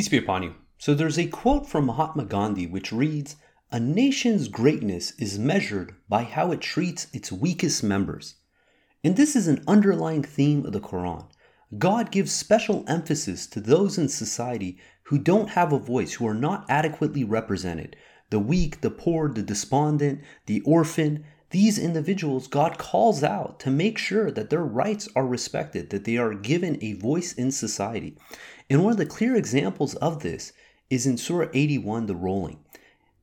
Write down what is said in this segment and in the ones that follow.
Peace be upon you. So there's a quote from Mahatma Gandhi which reads A nation's greatness is measured by how it treats its weakest members. And this is an underlying theme of the Quran. God gives special emphasis to those in society who don't have a voice, who are not adequately represented. The weak, the poor, the despondent, the orphan, these individuals God calls out to make sure that their rights are respected, that they are given a voice in society. And one of the clear examples of this is in Surah 81, the rolling.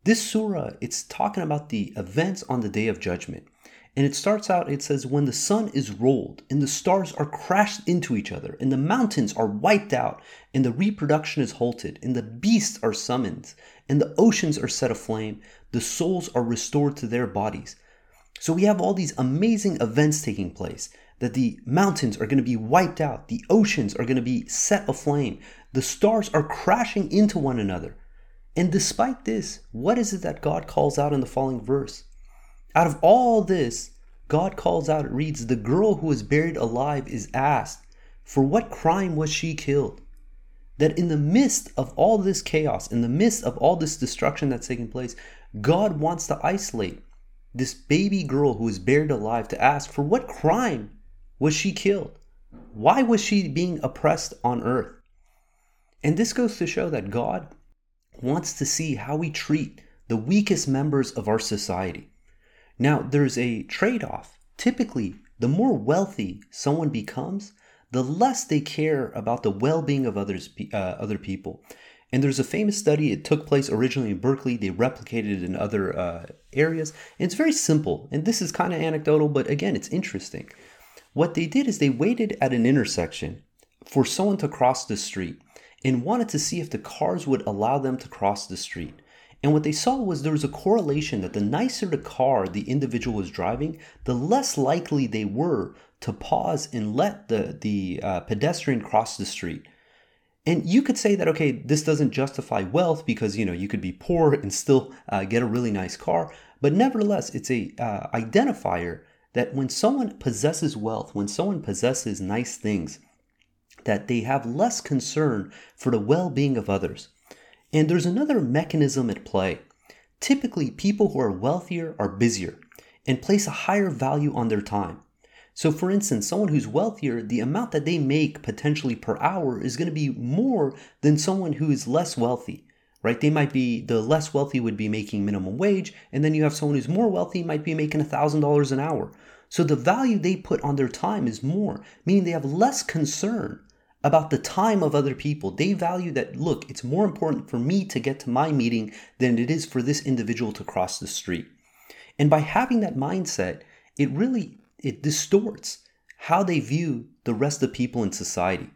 This surah, it's talking about the events on the day of judgment. And it starts out, it says, when the sun is rolled and the stars are crashed into each other, and the mountains are wiped out, and the reproduction is halted, and the beasts are summoned, and the oceans are set aflame, the souls are restored to their bodies. So we have all these amazing events taking place that the mountains are going to be wiped out, the oceans are going to be set aflame, the stars are crashing into one another. And despite this, what is it that God calls out in the following verse? Out of all this, God calls out, it reads, The girl who was buried alive is asked, For what crime was she killed? That in the midst of all this chaos, in the midst of all this destruction that's taking place, God wants to isolate this baby girl who was buried alive to ask, For what crime was she killed? Why was she being oppressed on earth? And this goes to show that God wants to see how we treat the weakest members of our society. Now, there's a trade off. Typically, the more wealthy someone becomes, the less they care about the well being of others, uh, other people. And there's a famous study, it took place originally in Berkeley, they replicated it in other uh, areas. And it's very simple. And this is kind of anecdotal, but again, it's interesting. What they did is they waited at an intersection for someone to cross the street and wanted to see if the cars would allow them to cross the street. And what they saw was there was a correlation that the nicer the car the individual was driving, the less likely they were to pause and let the, the uh, pedestrian cross the street. And you could say that, okay, this doesn't justify wealth because, you know, you could be poor and still uh, get a really nice car. But nevertheless, it's a uh, identifier that when someone possesses wealth, when someone possesses nice things, that they have less concern for the well being of others. And there's another mechanism at play. Typically, people who are wealthier are busier and place a higher value on their time. So, for instance, someone who's wealthier, the amount that they make potentially per hour is going to be more than someone who is less wealthy, right? They might be, the less wealthy would be making minimum wage, and then you have someone who's more wealthy might be making $1,000 an hour. So the value they put on their time is more, meaning they have less concern about the time of other people. They value that, look, it's more important for me to get to my meeting than it is for this individual to cross the street. And by having that mindset, it really it distorts how they view the rest of the people in society.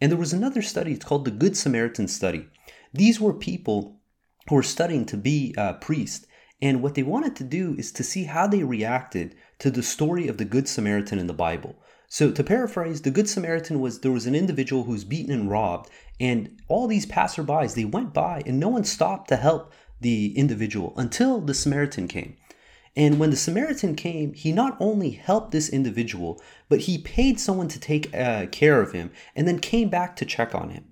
And there was another study, it's called the Good Samaritan study. These were people who were studying to be a priest, and what they wanted to do is to see how they reacted to the story of the Good Samaritan in the Bible. So to paraphrase, the Good Samaritan was there was an individual who was beaten and robbed, and all these passerbys they went by and no one stopped to help the individual until the Samaritan came. And when the Samaritan came, he not only helped this individual, but he paid someone to take uh, care of him and then came back to check on him.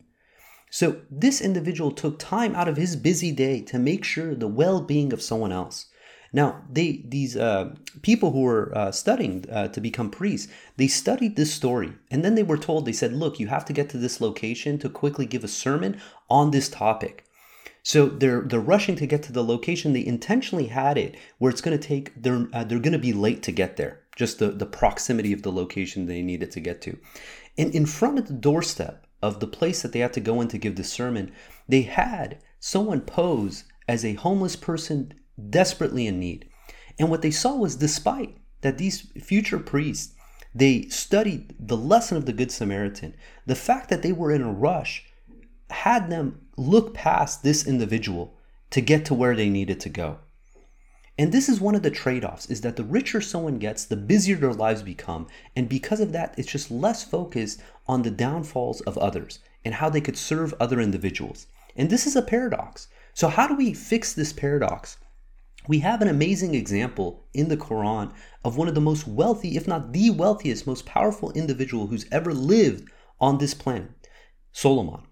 So this individual took time out of his busy day to make sure the well-being of someone else. Now, they these uh, people who were uh, studying uh, to become priests, they studied this story, and then they were told. They said, "Look, you have to get to this location to quickly give a sermon on this topic." So they're they're rushing to get to the location. They intentionally had it where it's going to take. They're uh, they're going to be late to get there. Just the the proximity of the location they needed to get to, and in front of the doorstep of the place that they had to go in to give the sermon, they had someone pose as a homeless person desperately in need. And what they saw was despite that these future priests they studied the lesson of the good Samaritan, the fact that they were in a rush had them look past this individual to get to where they needed to go. And this is one of the trade-offs is that the richer someone gets, the busier their lives become, and because of that, it's just less focused on the downfalls of others and how they could serve other individuals. And this is a paradox. So how do we fix this paradox? We have an amazing example in the Quran of one of the most wealthy, if not the wealthiest, most powerful individual who's ever lived on this planet, Solomon.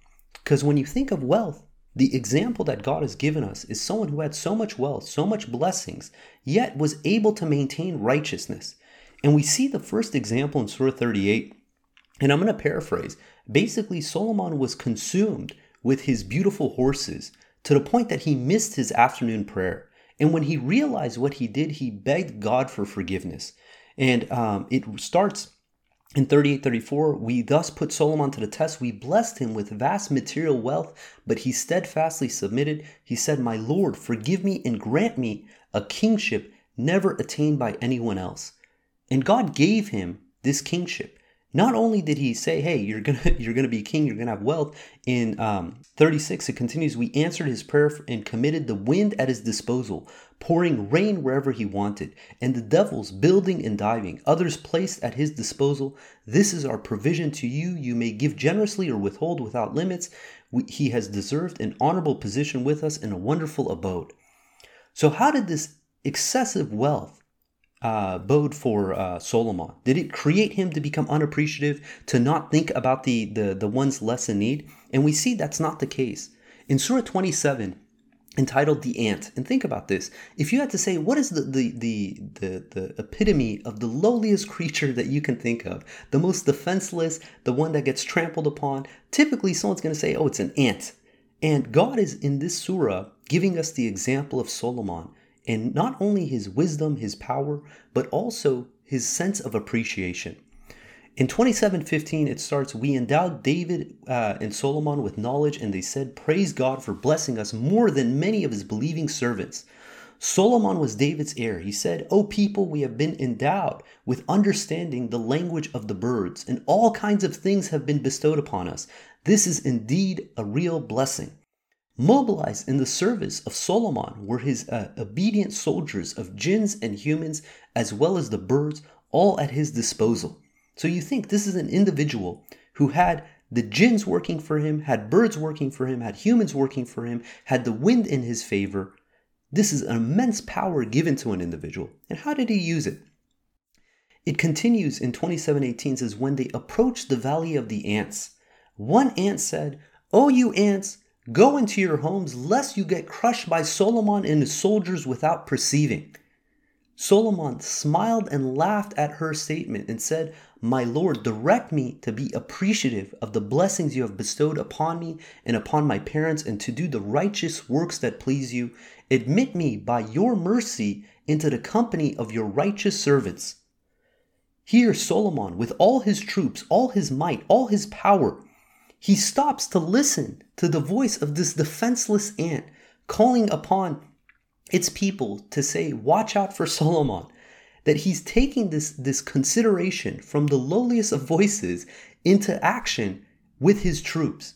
Because when you think of wealth, the example that God has given us is someone who had so much wealth, so much blessings, yet was able to maintain righteousness. And we see the first example in Surah 38. And I'm going to paraphrase. Basically, Solomon was consumed with his beautiful horses to the point that he missed his afternoon prayer. And when he realized what he did, he begged God for forgiveness. And um, it starts in 3834, we thus put Solomon to the test. We blessed him with vast material wealth, but he steadfastly submitted. He said, My Lord, forgive me and grant me a kingship never attained by anyone else. And God gave him this kingship. Not only did he say, "Hey, you're gonna you're gonna be king, you're gonna have wealth," in um, 36 it continues, "We answered his prayer and committed the wind at his disposal, pouring rain wherever he wanted, and the devils building and diving, others placed at his disposal. This is our provision to you. You may give generously or withhold without limits. We, he has deserved an honorable position with us in a wonderful abode." So, how did this excessive wealth uh, bode for uh, Solomon? Did it create him to become unappreciative, to not think about the, the, the ones less in need? And we see that's not the case. In Surah 27, entitled The Ant, and think about this. If you had to say, what is the, the, the, the, the epitome of the lowliest creature that you can think of, the most defenseless, the one that gets trampled upon, typically someone's going to say, oh, it's an ant. And God is in this surah giving us the example of Solomon and not only his wisdom, his power, but also his sense of appreciation. In 27:15 it starts we endowed David uh, and Solomon with knowledge and they said praise God for blessing us more than many of his believing servants. Solomon was David's heir. He said, "O people, we have been endowed with understanding the language of the birds and all kinds of things have been bestowed upon us. This is indeed a real blessing." Mobilized in the service of Solomon were his uh, obedient soldiers of jinns and humans, as well as the birds, all at his disposal. So you think this is an individual who had the jinns working for him, had birds working for him, had humans working for him, had the wind in his favor. This is an immense power given to an individual. And how did he use it? It continues in 2718 says, When they approached the valley of the ants, one ant said, O you ants, Go into your homes, lest you get crushed by Solomon and his soldiers without perceiving. Solomon smiled and laughed at her statement and said, My Lord, direct me to be appreciative of the blessings you have bestowed upon me and upon my parents, and to do the righteous works that please you. Admit me by your mercy into the company of your righteous servants. Here, Solomon, with all his troops, all his might, all his power, he stops to listen to the voice of this defenseless ant calling upon its people to say, Watch out for Solomon. That he's taking this, this consideration from the lowliest of voices into action with his troops.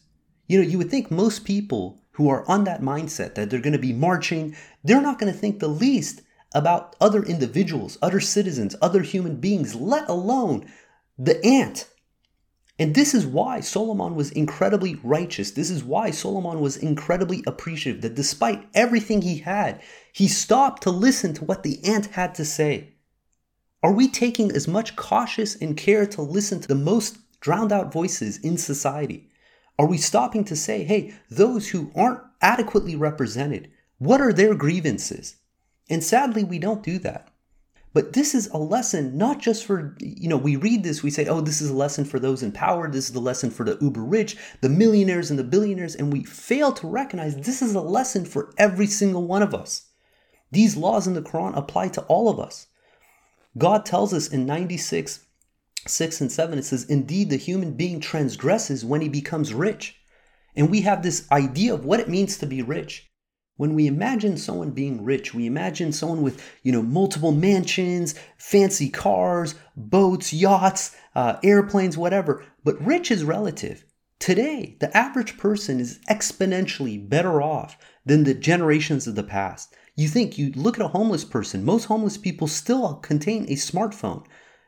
You know, you would think most people who are on that mindset that they're going to be marching, they're not going to think the least about other individuals, other citizens, other human beings, let alone the ant and this is why Solomon was incredibly righteous. This is why Solomon was incredibly appreciative that despite everything he had, he stopped to listen to what the ant had to say. Are we taking as much cautious and care to listen to the most drowned out voices in society? Are we stopping to say, hey, those who aren't adequately represented, what are their grievances? And sadly, we don't do that. But this is a lesson not just for, you know, we read this, we say, oh, this is a lesson for those in power, this is the lesson for the uber rich, the millionaires and the billionaires, and we fail to recognize this is a lesson for every single one of us. These laws in the Quran apply to all of us. God tells us in 96, 6 and 7, it says, Indeed, the human being transgresses when he becomes rich. And we have this idea of what it means to be rich. When we imagine someone being rich, we imagine someone with, you know, multiple mansions, fancy cars, boats, yachts, uh, airplanes, whatever. But rich is relative. Today, the average person is exponentially better off than the generations of the past. You think, you look at a homeless person, most homeless people still contain a smartphone,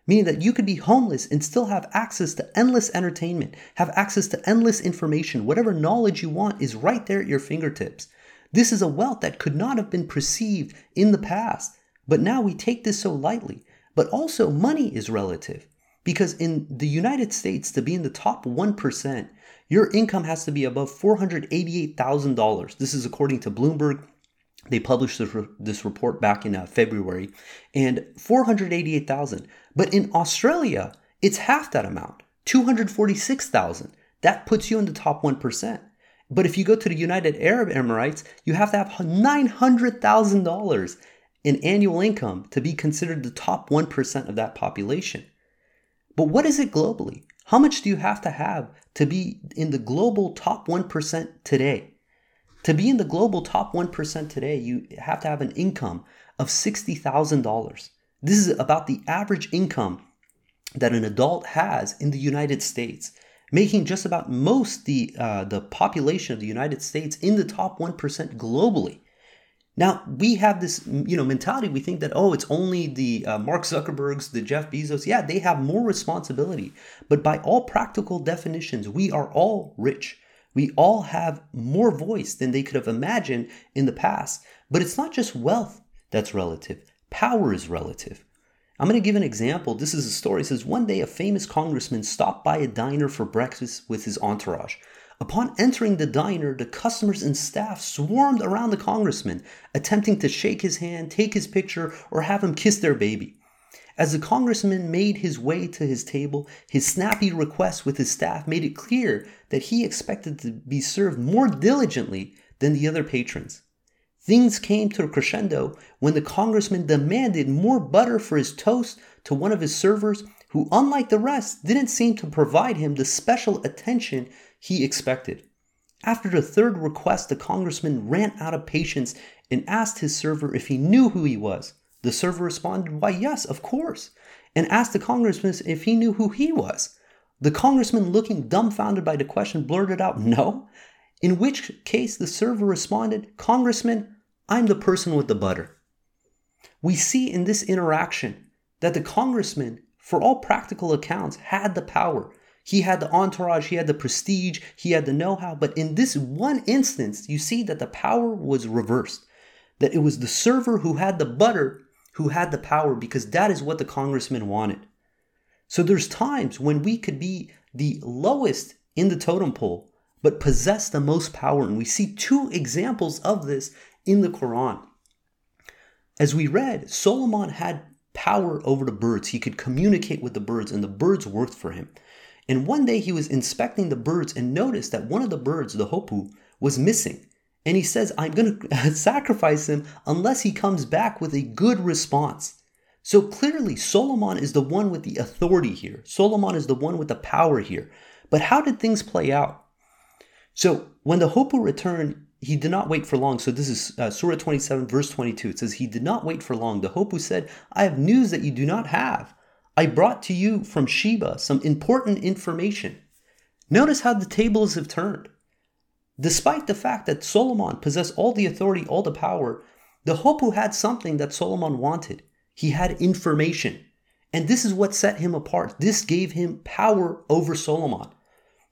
meaning that you could be homeless and still have access to endless entertainment, have access to endless information. Whatever knowledge you want is right there at your fingertips. This is a wealth that could not have been perceived in the past, but now we take this so lightly. But also, money is relative. Because in the United States, to be in the top 1%, your income has to be above $488,000. This is according to Bloomberg. They published this, re- this report back in uh, February, and 488,000. But in Australia, it's half that amount, 246,000. That puts you in the top 1%. But if you go to the United Arab Emirates, you have to have $900,000 in annual income to be considered the top 1% of that population. But what is it globally? How much do you have to have to be in the global top 1% today? To be in the global top 1% today, you have to have an income of $60,000. This is about the average income that an adult has in the United States, making just about most the uh, the population of the United States in the top 1% globally. Now we have this, you know, mentality. We think that oh, it's only the uh, Mark Zuckerbergs, the Jeff Bezos. Yeah, they have more responsibility, but by all practical definitions, we are all rich. We all have more voice than they could have imagined in the past. But it's not just wealth that's relative. Power is relative. I'm going to give an example. This is a story. It says one day a famous congressman stopped by a diner for breakfast with his entourage. Upon entering the diner, the customers and staff swarmed around the congressman, attempting to shake his hand, take his picture, or have him kiss their baby. As the congressman made his way to his table, his snappy request with his staff made it clear that he expected to be served more diligently than the other patrons. Things came to a crescendo when the congressman demanded more butter for his toast to one of his servers, who, unlike the rest, didn't seem to provide him the special attention he expected. After the third request, the congressman ran out of patience and asked his server if he knew who he was. The server responded, Why, yes, of course, and asked the congressman if he knew who he was. The congressman, looking dumbfounded by the question, blurted out, No. In which case, the server responded, Congressman, I'm the person with the butter. We see in this interaction that the congressman, for all practical accounts, had the power he had the entourage, he had the prestige, he had the know how. But in this one instance, you see that the power was reversed. That it was the server who had the butter who had the power because that is what the congressman wanted. So there's times when we could be the lowest in the totem pole, but possess the most power. And we see two examples of this in the Quran. As we read, Solomon had power over the birds. He could communicate with the birds, and the birds worked for him. And one day he was inspecting the birds and noticed that one of the birds, the hoopoe, was missing. And he says, I'm going to sacrifice him unless he comes back with a good response. So clearly, Solomon is the one with the authority here. Solomon is the one with the power here. But how did things play out? So when the hoopoe returned, he did not wait for long. So this is uh, Surah 27, verse 22. It says, He did not wait for long. The hoopoe said, I have news that you do not have. I brought to you from Sheba some important information. Notice how the tables have turned. Despite the fact that Solomon possessed all the authority, all the power, the Hoopoe had something that Solomon wanted. He had information. And this is what set him apart. This gave him power over Solomon.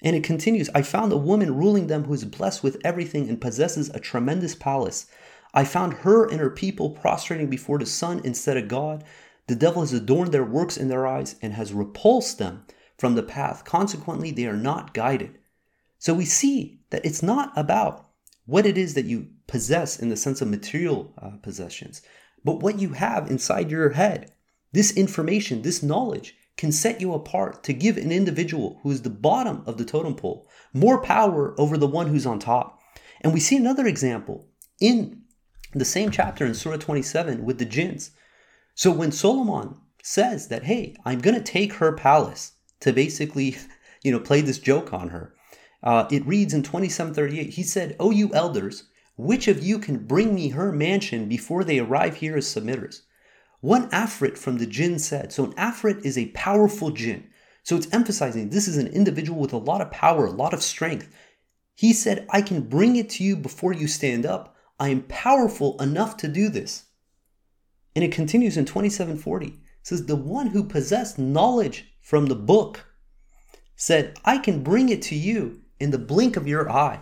And it continues I found a woman ruling them who is blessed with everything and possesses a tremendous palace. I found her and her people prostrating before the sun instead of God. The devil has adorned their works in their eyes and has repulsed them from the path. Consequently, they are not guided. So we see that it's not about what it is that you possess in the sense of material uh, possessions, but what you have inside your head. This information, this knowledge can set you apart to give an individual who is the bottom of the totem pole more power over the one who's on top. And we see another example in the same chapter in Surah 27 with the jinns. So when Solomon says that, hey, I'm going to take her palace to basically, you know, play this joke on her, uh, it reads in 2738, he said, O you elders, which of you can bring me her mansion before they arrive here as submitters? One Afrit from the jinn said, so an Afrit is a powerful jinn. So it's emphasizing this is an individual with a lot of power, a lot of strength. He said, I can bring it to you before you stand up. I am powerful enough to do this. And it continues in 2740. It says, The one who possessed knowledge from the book said, I can bring it to you in the blink of your eye.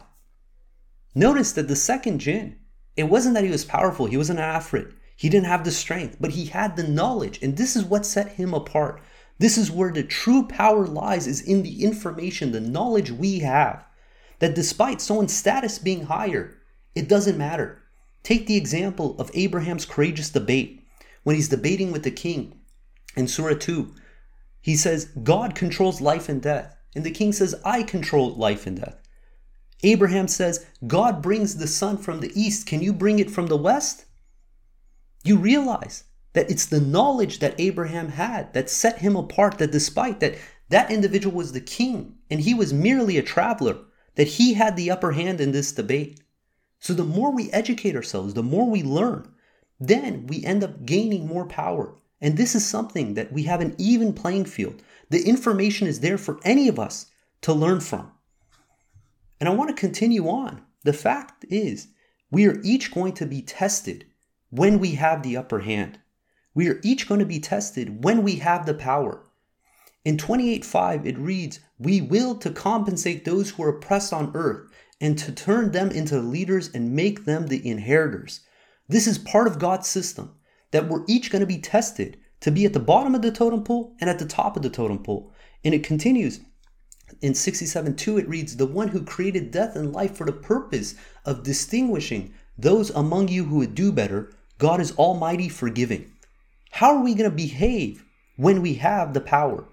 Notice that the second jinn, it wasn't that he was powerful, he was an afrit. He didn't have the strength, but he had the knowledge. And this is what set him apart. This is where the true power lies is in the information, the knowledge we have. That despite someone's status being higher, it doesn't matter. Take the example of Abraham's courageous debate when he's debating with the king in Surah 2. He says, God controls life and death. And the king says, I control life and death. Abraham says, God brings the sun from the east. Can you bring it from the west? You realize that it's the knowledge that Abraham had that set him apart, that despite that that individual was the king and he was merely a traveler, that he had the upper hand in this debate. So the more we educate ourselves, the more we learn, then we end up gaining more power. And this is something that we have an even playing field. The information is there for any of us to learn from. And I want to continue on. The fact is, we are each going to be tested when we have the upper hand. We are each going to be tested when we have the power. In 28:5 it reads, "We will to compensate those who are oppressed on earth and to turn them into leaders and make them the inheritors." This is part of God's system that we're each going to be tested to be at the bottom of the totem pole and at the top of the totem pole. And it continues in 67:2 it reads, "The one who created death and life for the purpose of distinguishing those among you who would do better, God is almighty forgiving." How are we going to behave when we have the power?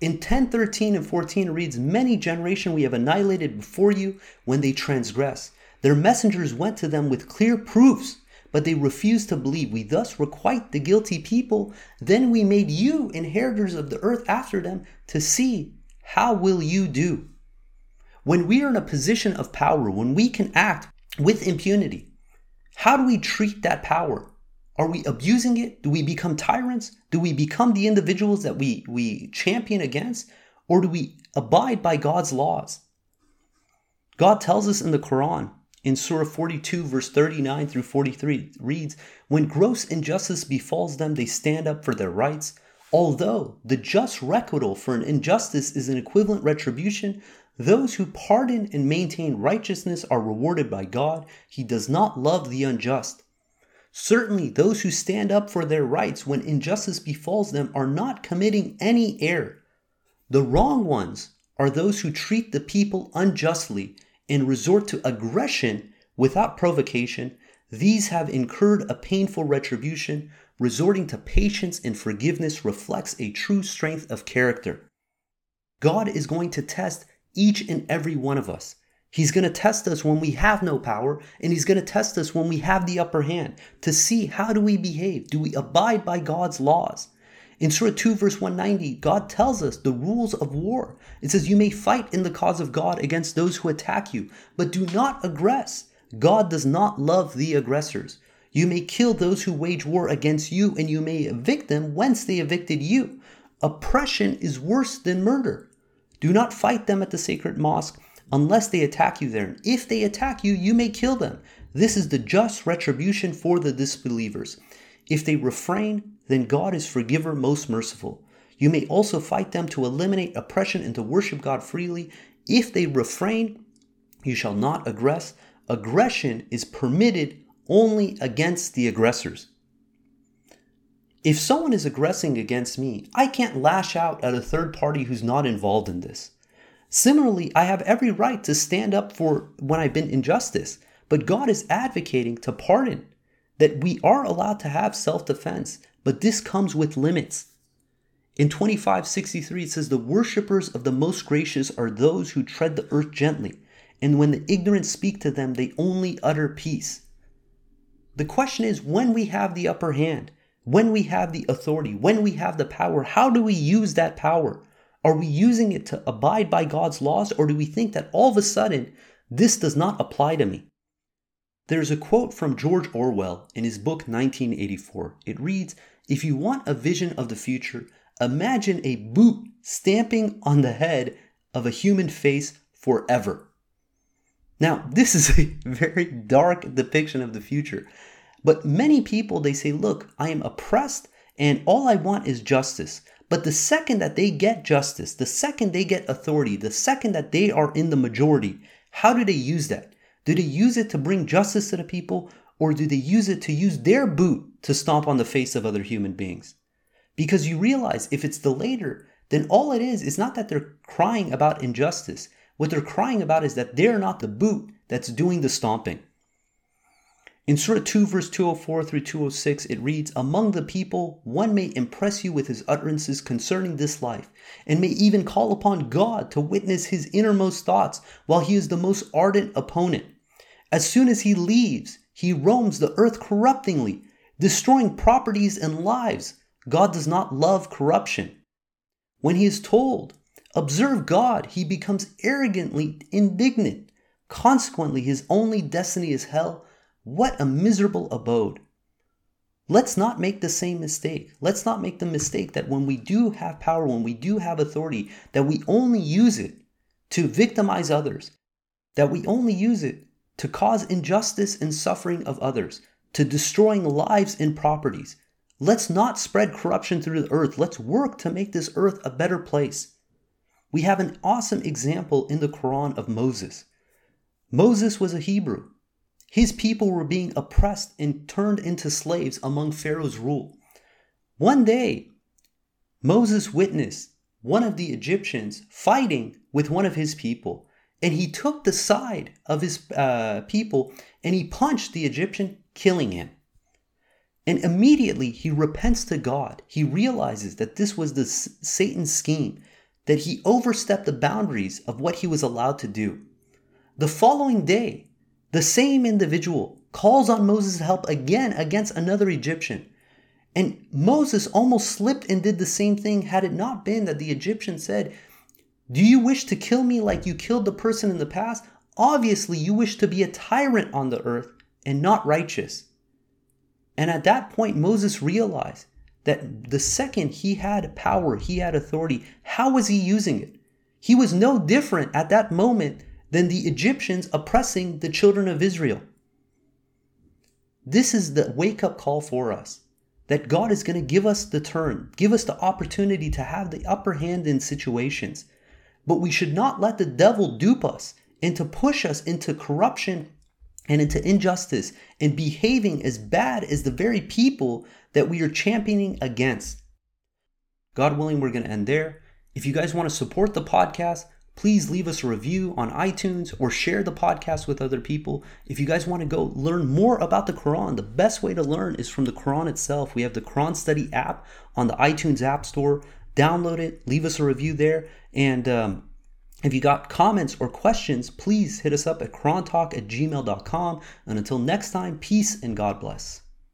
In 10:13 and 14 it reads, "Many generation we have annihilated before you when they transgress. Their messengers went to them with clear proofs, but they refused to believe. We thus requite the guilty people. Then we made you inheritors of the earth after them to see how will you do?" When we are in a position of power, when we can act with impunity, how do we treat that power? Are we abusing it? Do we become tyrants? Do we become the individuals that we, we champion against? Or do we abide by God's laws? God tells us in the Quran, in Surah 42, verse 39 through 43, reads, When gross injustice befalls them, they stand up for their rights. Although the just requital for an injustice is an equivalent retribution, those who pardon and maintain righteousness are rewarded by God. He does not love the unjust. Certainly, those who stand up for their rights when injustice befalls them are not committing any error. The wrong ones are those who treat the people unjustly and resort to aggression without provocation. These have incurred a painful retribution. Resorting to patience and forgiveness reflects a true strength of character. God is going to test each and every one of us. He's going to test us when we have no power, and he's going to test us when we have the upper hand to see how do we behave? Do we abide by God's laws? In Surah 2, verse 190, God tells us the rules of war. It says, You may fight in the cause of God against those who attack you, but do not aggress. God does not love the aggressors. You may kill those who wage war against you, and you may evict them whence they evicted you. Oppression is worse than murder. Do not fight them at the sacred mosque unless they attack you there. If they attack you, you may kill them. This is the just retribution for the disbelievers. If they refrain, then God is forgiver, most merciful. You may also fight them to eliminate oppression and to worship God freely. If they refrain, you shall not aggress. Aggression is permitted only against the aggressors. If someone is aggressing against me, I can't lash out at a third party who's not involved in this. Similarly, I have every right to stand up for when I've been injustice, but God is advocating to pardon, that we are allowed to have self defense, but this comes with limits. In 2563, it says, The worshippers of the most gracious are those who tread the earth gently, and when the ignorant speak to them, they only utter peace. The question is when we have the upper hand, when we have the authority, when we have the power, how do we use that power? Are we using it to abide by God's laws, or do we think that all of a sudden this does not apply to me? There's a quote from George Orwell in his book 1984. It reads If you want a vision of the future, imagine a boot stamping on the head of a human face forever. Now, this is a very dark depiction of the future. But many people, they say, look, I am oppressed and all I want is justice. But the second that they get justice, the second they get authority, the second that they are in the majority, how do they use that? Do they use it to bring justice to the people, or do they use it to use their boot to stomp on the face of other human beings? Because you realize if it's the later, then all it is is not that they're crying about injustice. What they're crying about is that they're not the boot that's doing the stomping. In Surah 2, verse 204 through 206, it reads Among the people, one may impress you with his utterances concerning this life, and may even call upon God to witness his innermost thoughts while he is the most ardent opponent. As soon as he leaves, he roams the earth corruptingly, destroying properties and lives. God does not love corruption. When he is told, Observe God, he becomes arrogantly indignant. Consequently, his only destiny is hell. What a miserable abode. Let's not make the same mistake. Let's not make the mistake that when we do have power, when we do have authority, that we only use it to victimize others, that we only use it to cause injustice and suffering of others, to destroying lives and properties. Let's not spread corruption through the earth. Let's work to make this earth a better place. We have an awesome example in the Quran of Moses. Moses was a Hebrew. His people were being oppressed and turned into slaves among Pharaoh's rule. One day, Moses witnessed one of the Egyptians fighting with one of his people, and he took the side of his uh, people and he punched the Egyptian, killing him. And immediately he repents to God. He realizes that this was the Satan's scheme, that he overstepped the boundaries of what he was allowed to do. The following day, the same individual calls on Moses' help again against another Egyptian. And Moses almost slipped and did the same thing had it not been that the Egyptian said, Do you wish to kill me like you killed the person in the past? Obviously, you wish to be a tyrant on the earth and not righteous. And at that point, Moses realized that the second he had power, he had authority, how was he using it? He was no different at that moment than the Egyptians oppressing the children of Israel. This is the wake up call for us that God is going to give us the turn, give us the opportunity to have the upper hand in situations. But we should not let the devil dupe us and to push us into corruption and into injustice and behaving as bad as the very people that we are championing against. God willing, we're going to end there. If you guys want to support the podcast, please leave us a review on iTunes or share the podcast with other people. If you guys want to go learn more about the Quran, the best way to learn is from the Quran itself. We have the Quran Study app on the iTunes App Store. Download it, leave us a review there, and um, if you got comments or questions, please hit us up at qurantalk at gmail.com. And until next time, peace and God bless.